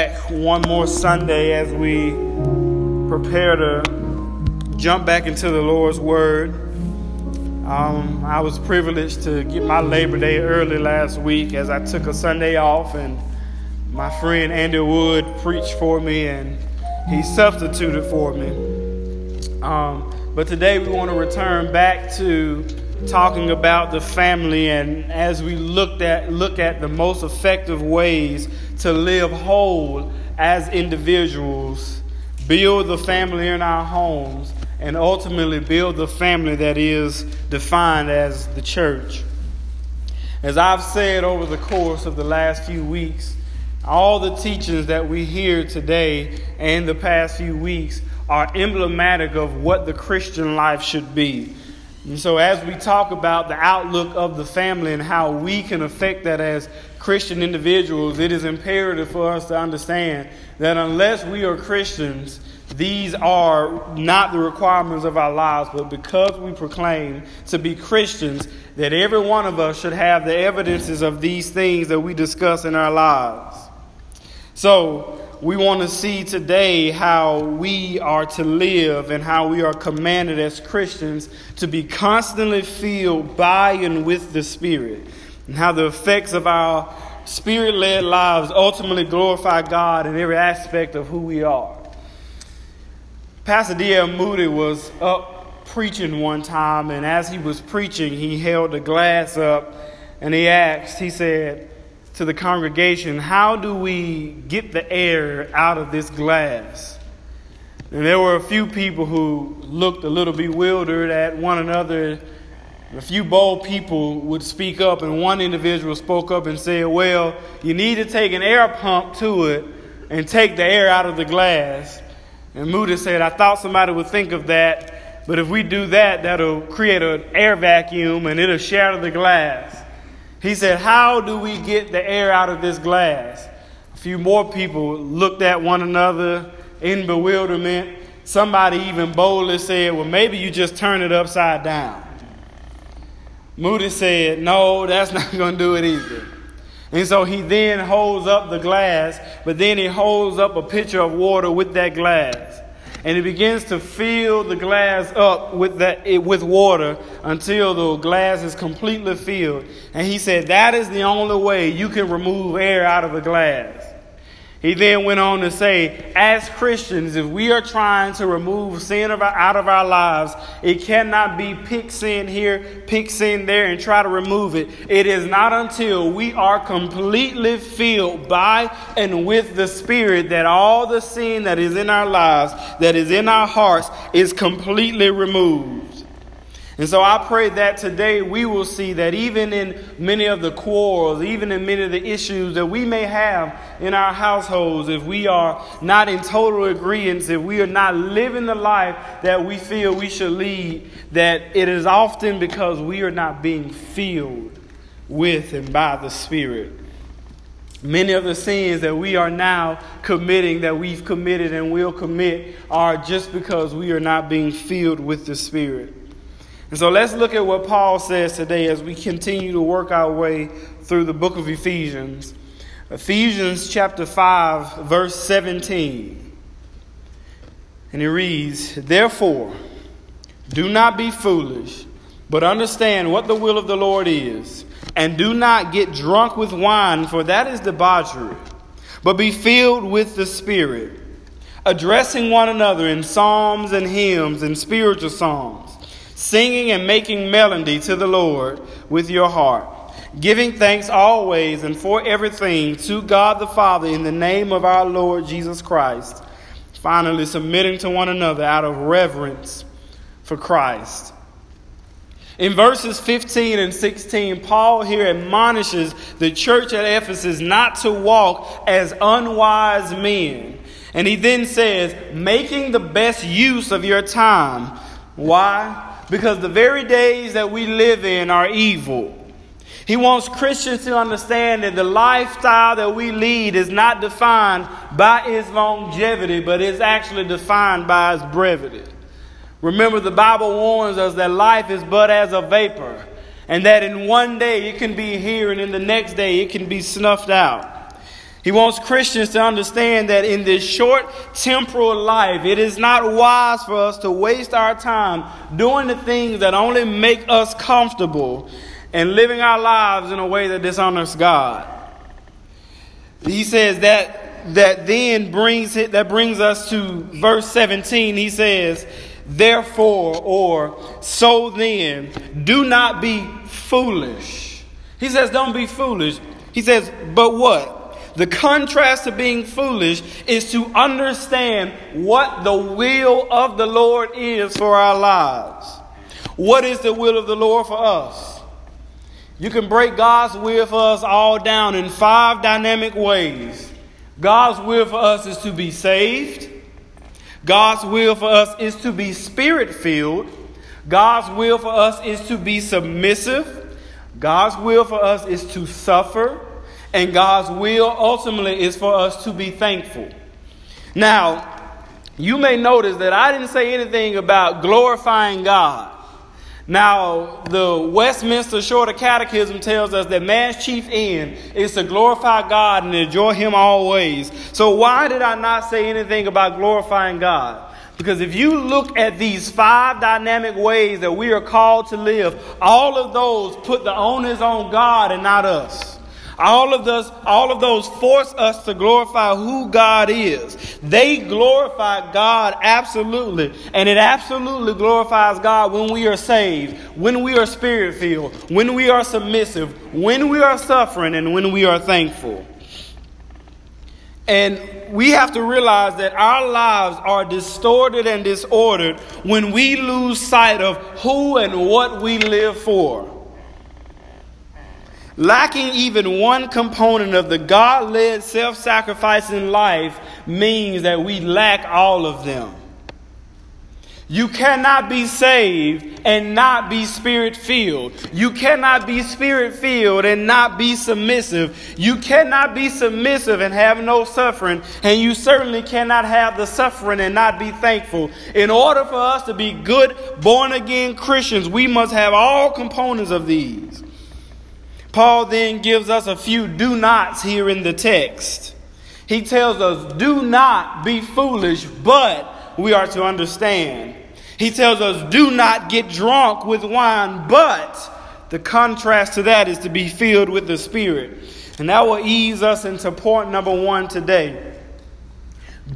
back one more Sunday as we prepare to jump back into the Lord's Word. Um, I was privileged to get my Labor Day early last week as I took a Sunday off, and my friend Andy Wood preached for me and he substituted for me. Um, but today we want to return back to talking about the family and as we looked at look at the most effective ways to live whole as individuals, build the family in our homes, and ultimately build the family that is defined as the church. As I've said over the course of the last few weeks, all the teachings that we hear today and the past few weeks are emblematic of what the Christian life should be. And so, as we talk about the outlook of the family and how we can affect that as Christian individuals, it is imperative for us to understand that unless we are Christians, these are not the requirements of our lives, but because we proclaim to be Christians, that every one of us should have the evidences of these things that we discuss in our lives. So, we want to see today how we are to live and how we are commanded as Christians to be constantly filled by and with the Spirit, and how the effects of our spirit led lives ultimately glorify God in every aspect of who we are. Pastor D.L. Moody was up preaching one time, and as he was preaching, he held a glass up and he asked, he said, to the congregation, how do we get the air out of this glass? And there were a few people who looked a little bewildered at one another. A few bold people would speak up, and one individual spoke up and said, Well, you need to take an air pump to it and take the air out of the glass. And Moody said, I thought somebody would think of that, but if we do that, that'll create an air vacuum and it'll shatter the glass. He said, How do we get the air out of this glass? A few more people looked at one another in bewilderment. Somebody even boldly said, Well, maybe you just turn it upside down. Moody said, No, that's not going to do it either. And so he then holds up the glass, but then he holds up a pitcher of water with that glass and he begins to fill the glass up with that with water until the glass is completely filled. And he said that is the only way you can remove air out of a glass. He then went on to say, as Christians, if we are trying to remove sin of our, out of our lives, it cannot be pick sin here, pick sin there, and try to remove it. It is not until we are completely filled by and with the Spirit that all the sin that is in our lives, that is in our hearts, is completely removed. And so I pray that today we will see that even in many of the quarrels, even in many of the issues that we may have in our households, if we are not in total agreement, if we are not living the life that we feel we should lead, that it is often because we are not being filled with and by the Spirit. Many of the sins that we are now committing, that we've committed and will commit, are just because we are not being filled with the Spirit. And so let's look at what Paul says today as we continue to work our way through the book of Ephesians. Ephesians chapter 5, verse 17. And it reads, Therefore, do not be foolish, but understand what the will of the Lord is. And do not get drunk with wine, for that is debauchery, but be filled with the Spirit, addressing one another in psalms and hymns and spiritual songs singing and making melody to the Lord with your heart, giving thanks always and for everything to God the Father in the name of our Lord Jesus Christ, finally submitting to one another out of reverence for Christ. In verses 15 and 16, Paul here admonishes the church at Ephesus not to walk as unwise men. And he then says, making the best use of your time. Why? Because the very days that we live in are evil. He wants Christians to understand that the lifestyle that we lead is not defined by its longevity, but is actually defined by its brevity. Remember, the Bible warns us that life is but as a vapor, and that in one day it can be here, and in the next day it can be snuffed out. He wants Christians to understand that in this short temporal life, it is not wise for us to waste our time doing the things that only make us comfortable and living our lives in a way that dishonors God. He says that that then brings it that brings us to verse 17. He says, Therefore, or so then, do not be foolish. He says, Don't be foolish. He says, But what? The contrast to being foolish is to understand what the will of the Lord is for our lives. What is the will of the Lord for us? You can break God's will for us all down in five dynamic ways. God's will for us is to be saved. God's will for us is to be spirit filled. God's will for us is to be submissive. God's will for us is to suffer. And God's will ultimately is for us to be thankful. Now, you may notice that I didn't say anything about glorifying God. Now, the Westminster Shorter Catechism tells us that man's chief end is to glorify God and enjoy Him always. So, why did I not say anything about glorifying God? Because if you look at these five dynamic ways that we are called to live, all of those put the onus on God and not us. All of those, all of those force us to glorify who God is. They glorify God absolutely, and it absolutely glorifies God when we are saved, when we are spirit filled, when we are submissive, when we are suffering, and when we are thankful. And we have to realize that our lives are distorted and disordered when we lose sight of who and what we live for. Lacking even one component of the God led self sacrificing life means that we lack all of them. You cannot be saved and not be spirit filled. You cannot be spirit filled and not be submissive. You cannot be submissive and have no suffering. And you certainly cannot have the suffering and not be thankful. In order for us to be good, born again Christians, we must have all components of these. Paul then gives us a few do nots here in the text. He tells us, do not be foolish, but we are to understand. He tells us, do not get drunk with wine, but the contrast to that is to be filled with the Spirit. And that will ease us into point number one today.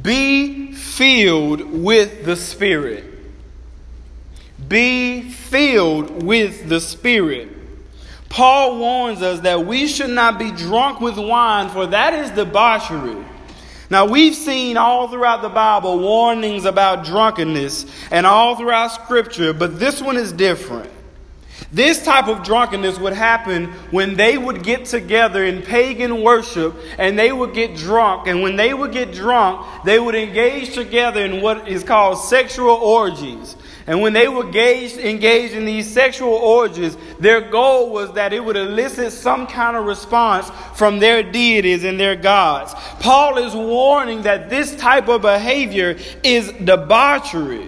Be filled with the Spirit. Be filled with the Spirit. Paul warns us that we should not be drunk with wine, for that is debauchery. Now, we've seen all throughout the Bible warnings about drunkenness and all throughout Scripture, but this one is different. This type of drunkenness would happen when they would get together in pagan worship and they would get drunk. And when they would get drunk, they would engage together in what is called sexual orgies. And when they were engaged, engaged in these sexual orgies, their goal was that it would elicit some kind of response from their deities and their gods. Paul is warning that this type of behavior is debauchery.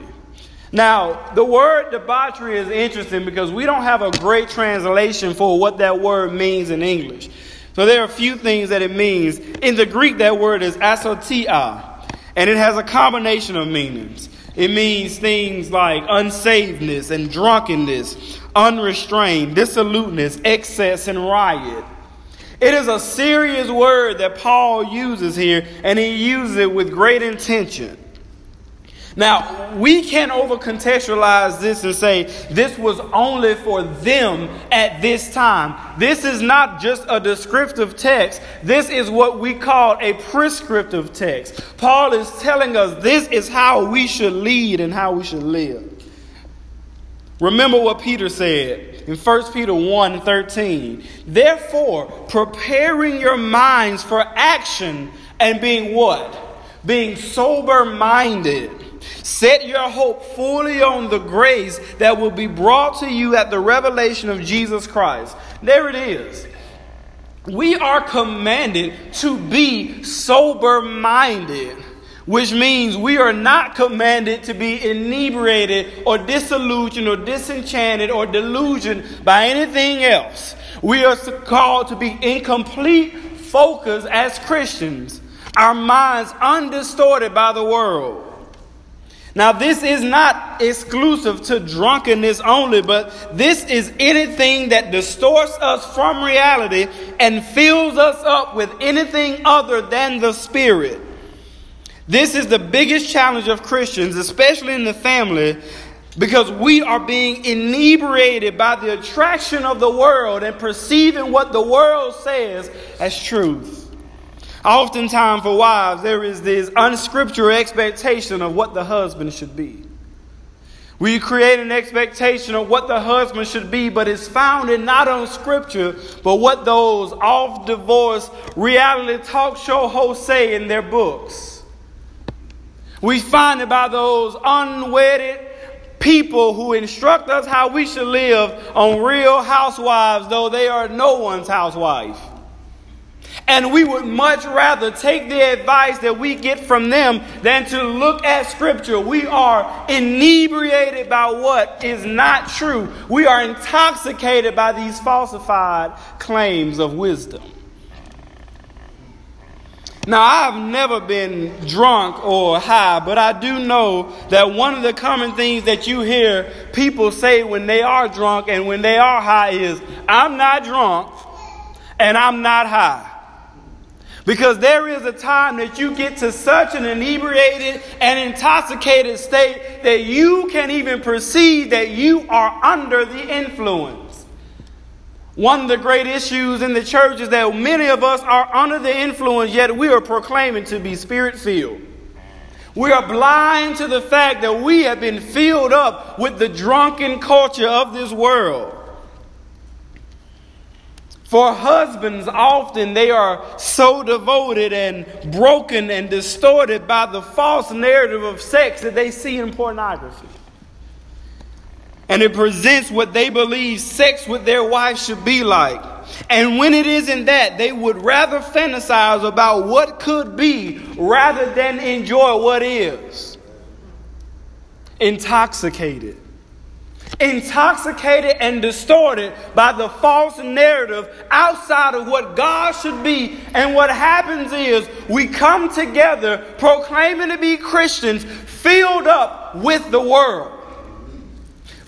Now, the word debauchery is interesting because we don't have a great translation for what that word means in English. So there are a few things that it means. In the Greek, that word is asotia, and it has a combination of meanings. It means things like unsavedness and drunkenness, unrestrained, dissoluteness, excess, and riot. It is a serious word that Paul uses here, and he uses it with great intention. Now, we can't over contextualize this and say this was only for them at this time. This is not just a descriptive text, this is what we call a prescriptive text. Paul is telling us this is how we should lead and how we should live. Remember what Peter said in 1 Peter 1 13. Therefore, preparing your minds for action and being what? Being sober minded Set your hope fully on the grace that will be brought to you at the revelation of Jesus Christ. There it is. We are commanded to be sober minded, which means we are not commanded to be inebriated or disillusioned or disenchanted or delusioned by anything else. We are called to be in complete focus as Christians, our minds undistorted by the world. Now, this is not exclusive to drunkenness only, but this is anything that distorts us from reality and fills us up with anything other than the Spirit. This is the biggest challenge of Christians, especially in the family, because we are being inebriated by the attraction of the world and perceiving what the world says as truth. Oftentimes, for wives, there is this unscriptural expectation of what the husband should be. We create an expectation of what the husband should be, but it's founded not on scripture, but what those off divorce reality talk show hosts say in their books. We find it by those unwedded people who instruct us how we should live on real housewives, though they are no one's housewife. And we would much rather take the advice that we get from them than to look at Scripture. We are inebriated by what is not true. We are intoxicated by these falsified claims of wisdom. Now, I've never been drunk or high, but I do know that one of the common things that you hear people say when they are drunk and when they are high is, I'm not drunk and I'm not high. Because there is a time that you get to such an inebriated and intoxicated state that you can even perceive that you are under the influence. One of the great issues in the church is that many of us are under the influence, yet we are proclaiming to be spirit filled. We are blind to the fact that we have been filled up with the drunken culture of this world. For husbands, often they are so devoted and broken and distorted by the false narrative of sex that they see in pornography and it presents what they believe sex with their wife should be like. And when it isn't that, they would rather fantasize about what could be rather than enjoy what is. Intoxicated. Intoxicated and distorted by the false narrative outside of what God should be. And what happens is we come together proclaiming to be Christians, filled up with the world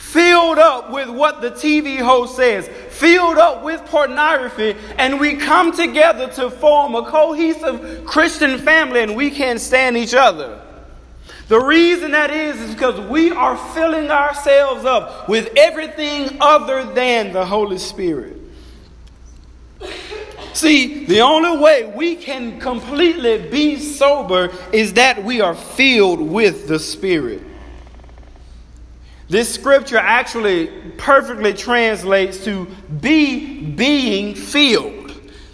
filled up with what the TV host says, filled up with pornography, and we come together to form a cohesive Christian family and we can't stand each other. The reason that is is because we are filling ourselves up with everything other than the Holy Spirit. See, the only way we can completely be sober is that we are filled with the Spirit. This scripture actually perfectly translates to be being filled.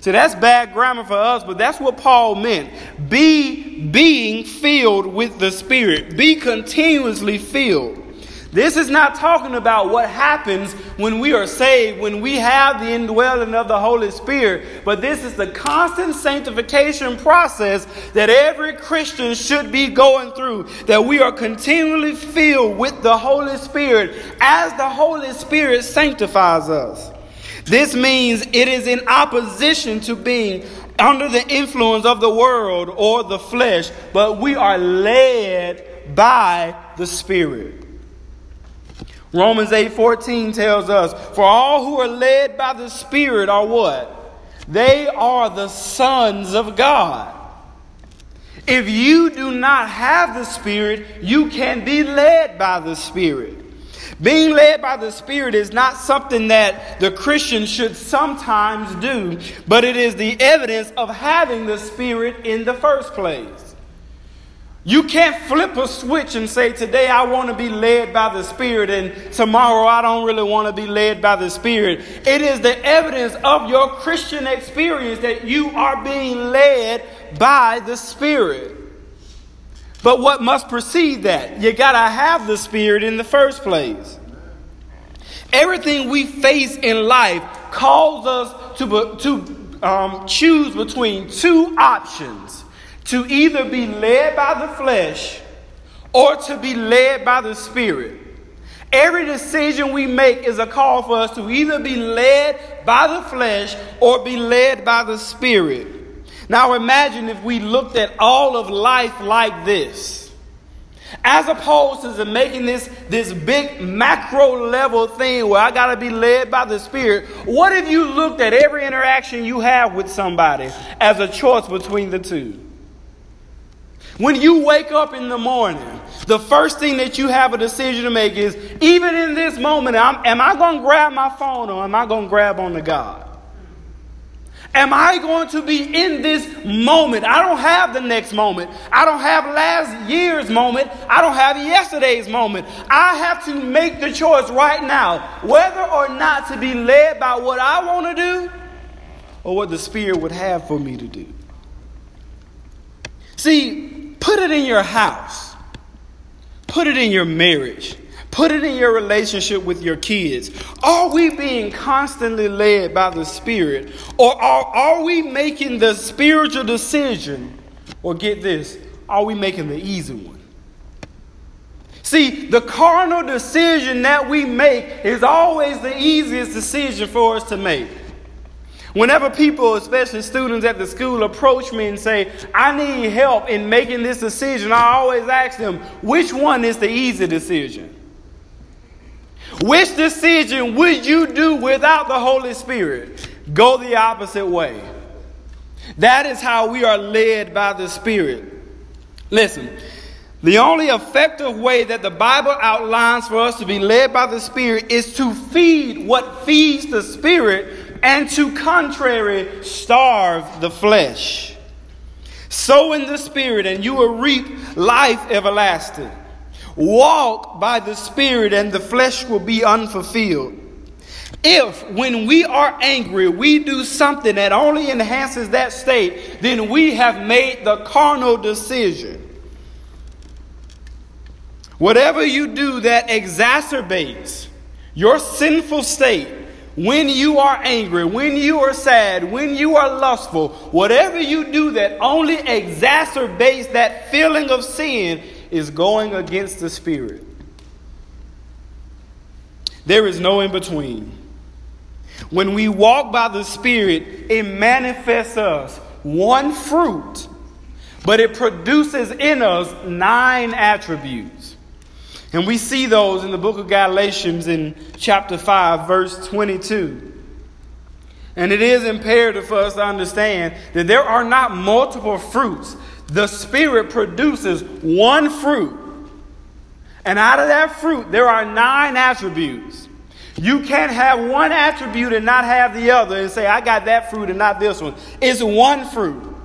So that's bad grammar for us, but that's what Paul meant. Be being filled with the Spirit. Be continuously filled. This is not talking about what happens when we are saved, when we have the indwelling of the Holy Spirit, but this is the constant sanctification process that every Christian should be going through, that we are continually filled with the Holy Spirit as the Holy Spirit sanctifies us. This means it is in opposition to being under the influence of the world or the flesh, but we are led by the Spirit. Romans 8:14 tells us, "For all who are led by the Spirit are what? They are the sons of God." If you do not have the Spirit, you can be led by the Spirit. Being led by the Spirit is not something that the Christian should sometimes do, but it is the evidence of having the Spirit in the first place. You can't flip a switch and say, Today I want to be led by the Spirit, and tomorrow I don't really want to be led by the Spirit. It is the evidence of your Christian experience that you are being led by the Spirit. But what must precede that? You got to have the Spirit in the first place. Everything we face in life calls us to, to um, choose between two options to either be led by the flesh or to be led by the Spirit. Every decision we make is a call for us to either be led by the flesh or be led by the Spirit. Now imagine if we looked at all of life like this. As opposed to making this, this big macro level thing where I got to be led by the Spirit, what if you looked at every interaction you have with somebody as a choice between the two? When you wake up in the morning, the first thing that you have a decision to make is even in this moment, am I going to grab my phone or am I going to grab on to God? Am I going to be in this moment? I don't have the next moment. I don't have last year's moment. I don't have yesterday's moment. I have to make the choice right now whether or not to be led by what I want to do or what the Spirit would have for me to do. See, put it in your house, put it in your marriage. Put it in your relationship with your kids. Are we being constantly led by the Spirit? Or are, are we making the spiritual decision? Or get this, are we making the easy one? See, the carnal decision that we make is always the easiest decision for us to make. Whenever people, especially students at the school, approach me and say, I need help in making this decision, I always ask them, which one is the easy decision? Which decision would you do without the Holy Spirit? Go the opposite way. That is how we are led by the Spirit. Listen, the only effective way that the Bible outlines for us to be led by the Spirit is to feed what feeds the Spirit and to contrary starve the flesh. Sow in the Spirit and you will reap life everlasting. Walk by the Spirit, and the flesh will be unfulfilled. If, when we are angry, we do something that only enhances that state, then we have made the carnal decision. Whatever you do that exacerbates your sinful state, when you are angry, when you are sad, when you are lustful, whatever you do that only exacerbates that feeling of sin is going against the Spirit. There is no in between. When we walk by the Spirit, it manifests us one fruit, but it produces in us nine attributes. And we see those in the book of Galatians in chapter 5, verse 22. And it is imperative for us to understand that there are not multiple fruits the Spirit produces one fruit. And out of that fruit, there are nine attributes. You can't have one attribute and not have the other and say, I got that fruit and not this one. It's one fruit.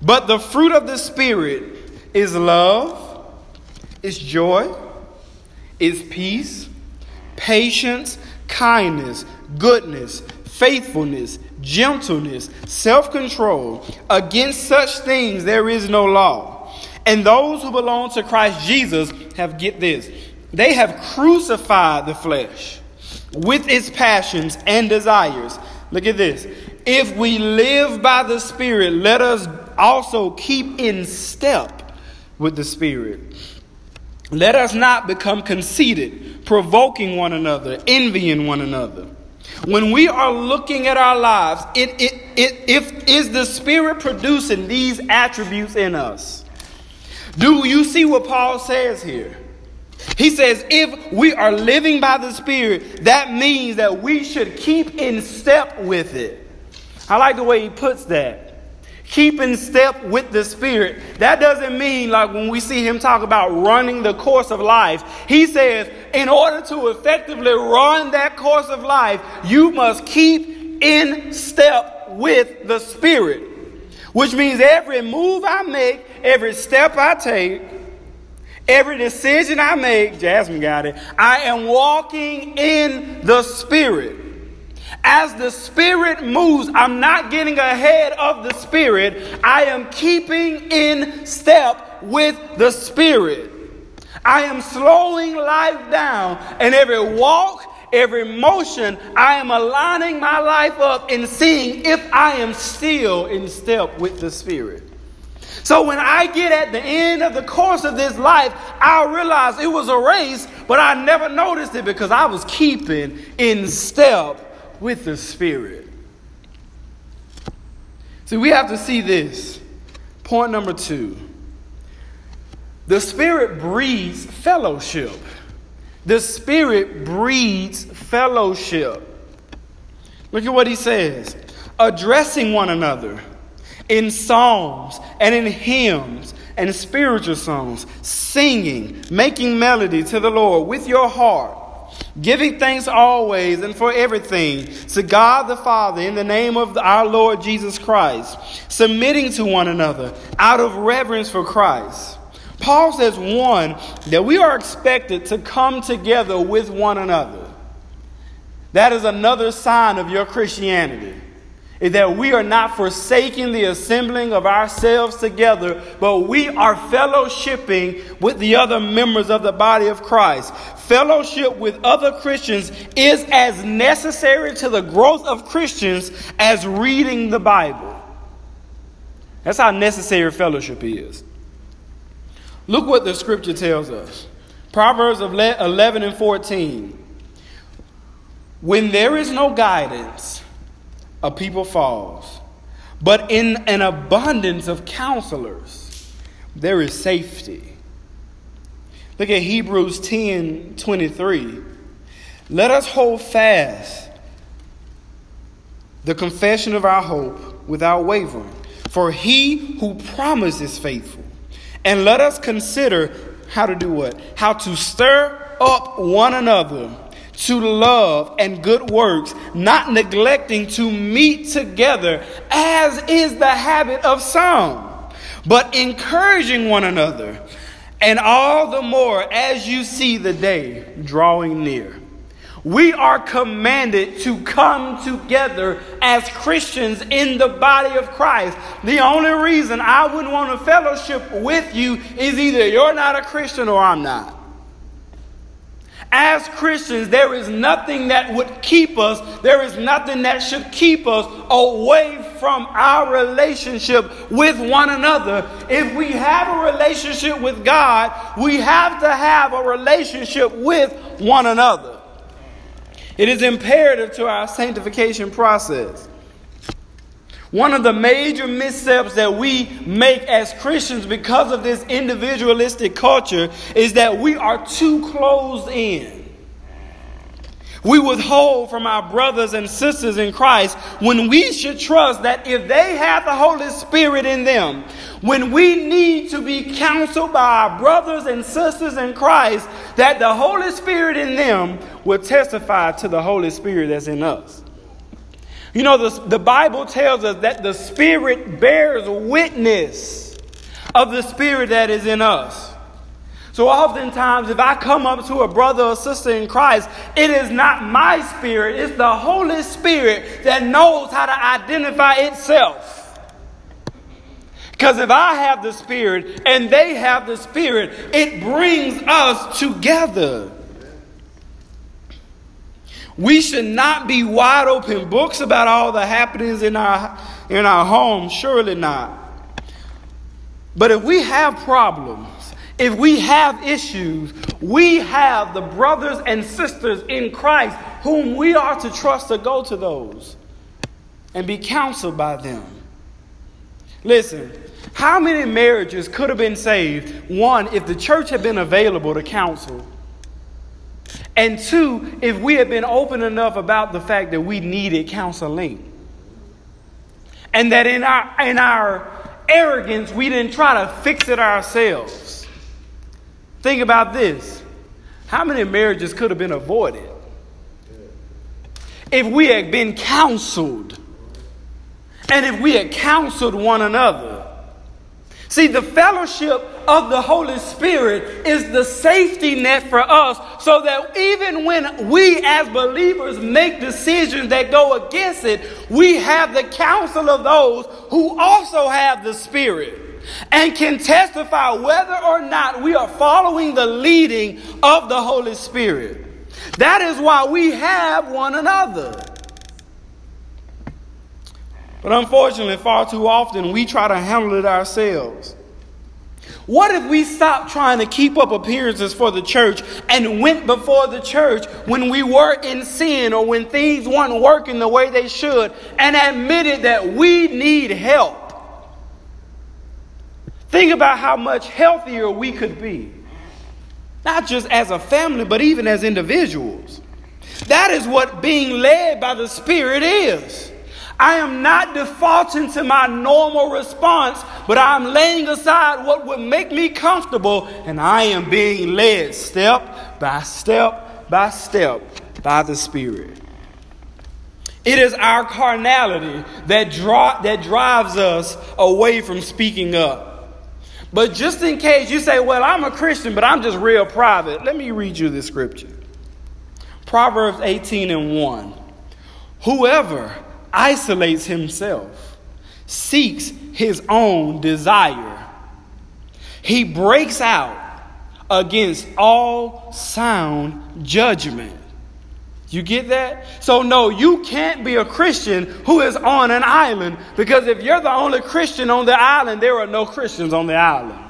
But the fruit of the Spirit is love, is joy, is peace, patience, kindness, goodness, faithfulness, gentleness, self control. Against such things there is no law. And those who belong to Christ Jesus have, get this, they have crucified the flesh with its passions and desires. Look at this. If we live by the Spirit, let us also keep in step with the Spirit. Let us not become conceited, provoking one another, envying one another. When we are looking at our lives, it, it, it, if, is the Spirit producing these attributes in us? Do you see what Paul says here? He says, if we are living by the Spirit, that means that we should keep in step with it. I like the way he puts that keep in step with the Spirit. That doesn't mean like when we see him talk about running the course of life. He says, in order to effectively run that course of life, you must keep in step with the Spirit. Which means every move I make, every step I take, every decision I make, Jasmine got it, I am walking in the Spirit. As the Spirit moves, I'm not getting ahead of the Spirit. I am keeping in step with the Spirit. I am slowing life down, and every walk, every motion, I am aligning my life up and seeing if I am still in step with the Spirit. So when I get at the end of the course of this life, I'll realize it was a race, but I never noticed it because I was keeping in step with the Spirit. See, we have to see this. Point number two the Spirit breeds fellowship. The Spirit breeds fellowship. Look at what he says addressing one another in psalms and in hymns and spiritual songs, singing, making melody to the Lord with your heart giving thanks always and for everything to God the Father in the name of our Lord Jesus Christ, submitting to one another out of reverence for Christ. Paul says, one, that we are expected to come together with one another. That is another sign of your Christianity is that we are not forsaking the assembling of ourselves together, but we are fellowshipping with the other members of the body of Christ. Fellowship with other Christians is as necessary to the growth of Christians as reading the Bible. That's how necessary fellowship is. Look what the scripture tells us Proverbs 11 and 14. When there is no guidance, a people falls. But in an abundance of counselors, there is safety. Look at Hebrews 10 23. Let us hold fast the confession of our hope without wavering, for he who promises is faithful. And let us consider how to do what? How to stir up one another to love and good works, not neglecting to meet together, as is the habit of some, but encouraging one another, and all the more as you see the day drawing near. We are commanded to come together as Christians in the body of Christ. The only reason I wouldn't want to fellowship with you is either you're not a Christian or I'm not. As Christians, there is nothing that would keep us, there is nothing that should keep us away from our relationship with one another. If we have a relationship with God, we have to have a relationship with one another. It is imperative to our sanctification process. One of the major missteps that we make as Christians because of this individualistic culture is that we are too closed in. We withhold from our brothers and sisters in Christ when we should trust that if they have the Holy Spirit in them, when we need to be counseled by our brothers and sisters in Christ, that the Holy Spirit in them will testify to the Holy Spirit that's in us. You know, the, the Bible tells us that the Spirit bears witness of the Spirit that is in us. So oftentimes, if I come up to a brother or sister in Christ, it is not my spirit, it's the Holy Spirit that knows how to identify itself. Because if I have the Spirit and they have the Spirit, it brings us together. We should not be wide open books about all the happenings in our, in our home, surely not. But if we have problems, if we have issues, we have the brothers and sisters in Christ whom we are to trust to go to those and be counseled by them. Listen, how many marriages could have been saved? One, if the church had been available to counsel. And two, if we had been open enough about the fact that we needed counseling. And that in our, in our arrogance, we didn't try to fix it ourselves. Think about this. How many marriages could have been avoided if we had been counseled and if we had counseled one another? See, the fellowship of the Holy Spirit is the safety net for us so that even when we as believers make decisions that go against it, we have the counsel of those who also have the Spirit and can testify whether or not we are following the leading of the Holy Spirit. That is why we have one another. But unfortunately, far too often we try to handle it ourselves. What if we stopped trying to keep up appearances for the church and went before the church when we were in sin or when things weren't working the way they should and admitted that we need help? Think about how much healthier we could be. Not just as a family, but even as individuals. That is what being led by the Spirit is. I am not defaulting to my normal response, but I'm laying aside what would make me comfortable, and I am being led step by step by step by the Spirit. It is our carnality that, draw, that drives us away from speaking up. But just in case you say, Well, I'm a Christian, but I'm just real private, let me read you the scripture Proverbs 18 and 1. Whoever isolates himself, seeks his own desire. He breaks out against all sound judgment. You get that? So, no, you can't be a Christian who is on an island because if you're the only Christian on the island, there are no Christians on the island.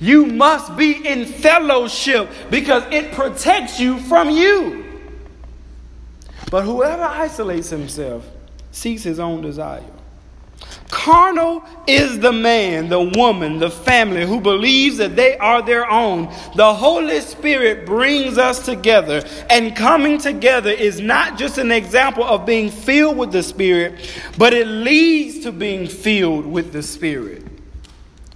You must be in fellowship because it protects you from you. But whoever isolates himself seeks his own desire. Carnal is the man, the woman, the family who believes that they are their own. The Holy Spirit brings us together, and coming together is not just an example of being filled with the Spirit, but it leads to being filled with the Spirit.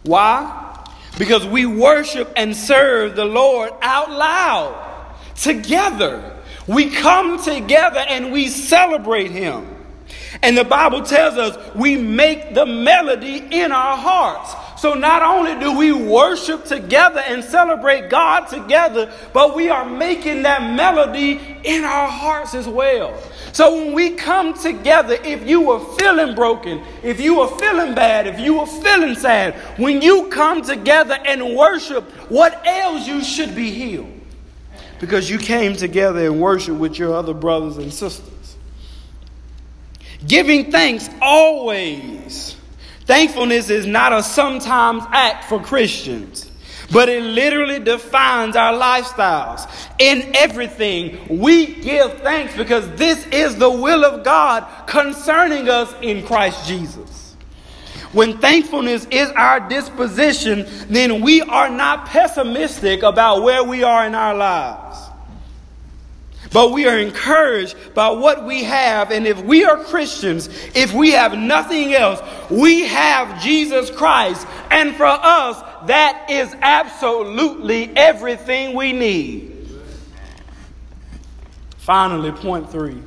Why? Because we worship and serve the Lord out loud together. We come together and we celebrate Him. And the Bible tells us we make the melody in our hearts. So not only do we worship together and celebrate God together, but we are making that melody in our hearts as well. So when we come together, if you were feeling broken, if you were feeling bad, if you were feeling sad, when you come together and worship, what ails you should be healed because you came together and worshiped with your other brothers and sisters. Giving thanks always. Thankfulness is not a sometimes act for Christians, but it literally defines our lifestyles. In everything, we give thanks because this is the will of God concerning us in Christ Jesus. When thankfulness is our disposition, then we are not pessimistic about where we are in our lives. But we are encouraged by what we have. And if we are Christians, if we have nothing else, we have Jesus Christ. And for us, that is absolutely everything we need. Finally, point three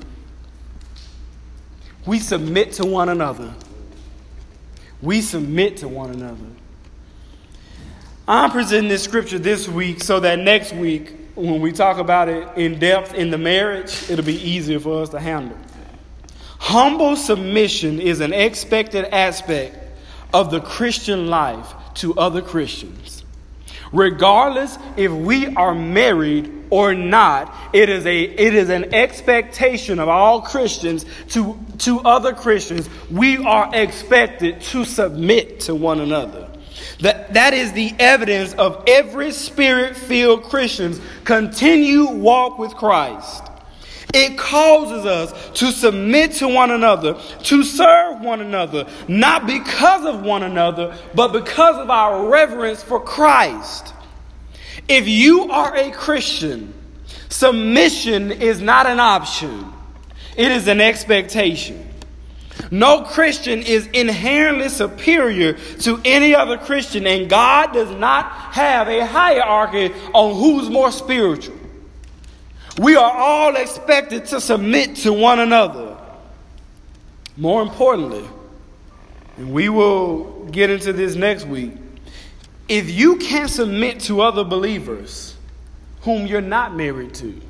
we submit to one another. We submit to one another. I'm presenting this scripture this week so that next week, when we talk about it in depth in the marriage, it'll be easier for us to handle. Humble submission is an expected aspect of the Christian life to other Christians. Regardless if we are married or not, it is, a, it is an expectation of all Christians to, to other Christians. We are expected to submit to one another. That, that is the evidence of every spirit filled Christian's continued walk with Christ. It causes us to submit to one another, to serve one another, not because of one another, but because of our reverence for Christ. If you are a Christian, submission is not an option, it is an expectation. No Christian is inherently superior to any other Christian, and God does not have a hierarchy on who's more spiritual. We are all expected to submit to one another. More importantly, and we will get into this next week, if you can't submit to other believers whom you're not married to,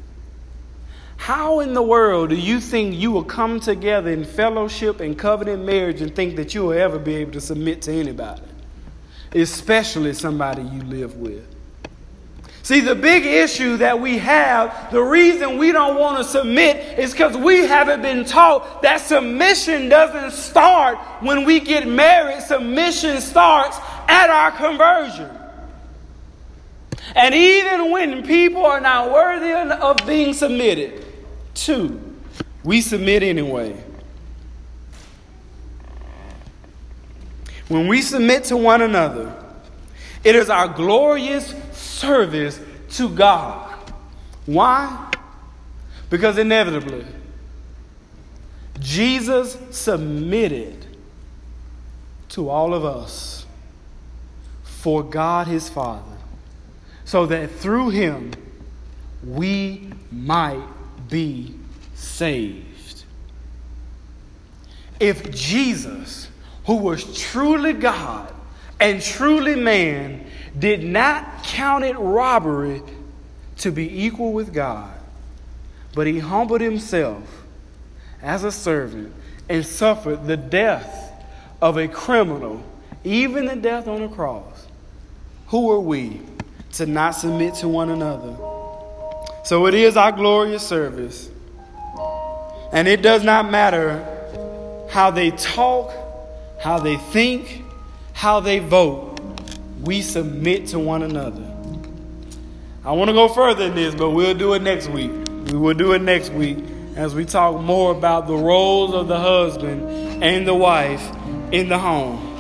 how in the world do you think you will come together in fellowship and covenant marriage and think that you will ever be able to submit to anybody, especially somebody you live with? See, the big issue that we have, the reason we don't want to submit is because we haven't been taught that submission doesn't start when we get married. Submission starts at our conversion. And even when people are not worthy of being submitted to, we submit anyway. When we submit to one another, it is our glorious service to God. Why? Because inevitably, Jesus submitted to all of us for God his Father, so that through him we might be saved. If Jesus, who was truly God and truly man, did not count it robbery to be equal with God, but he humbled himself as a servant and suffered the death of a criminal, even the death on a cross. Who are we to not submit to one another? So it is our glorious service. And it does not matter how they talk, how they think, how they vote. We submit to one another. I want to go further in this, but we'll do it next week. We will do it next week as we talk more about the roles of the husband and the wife in the home.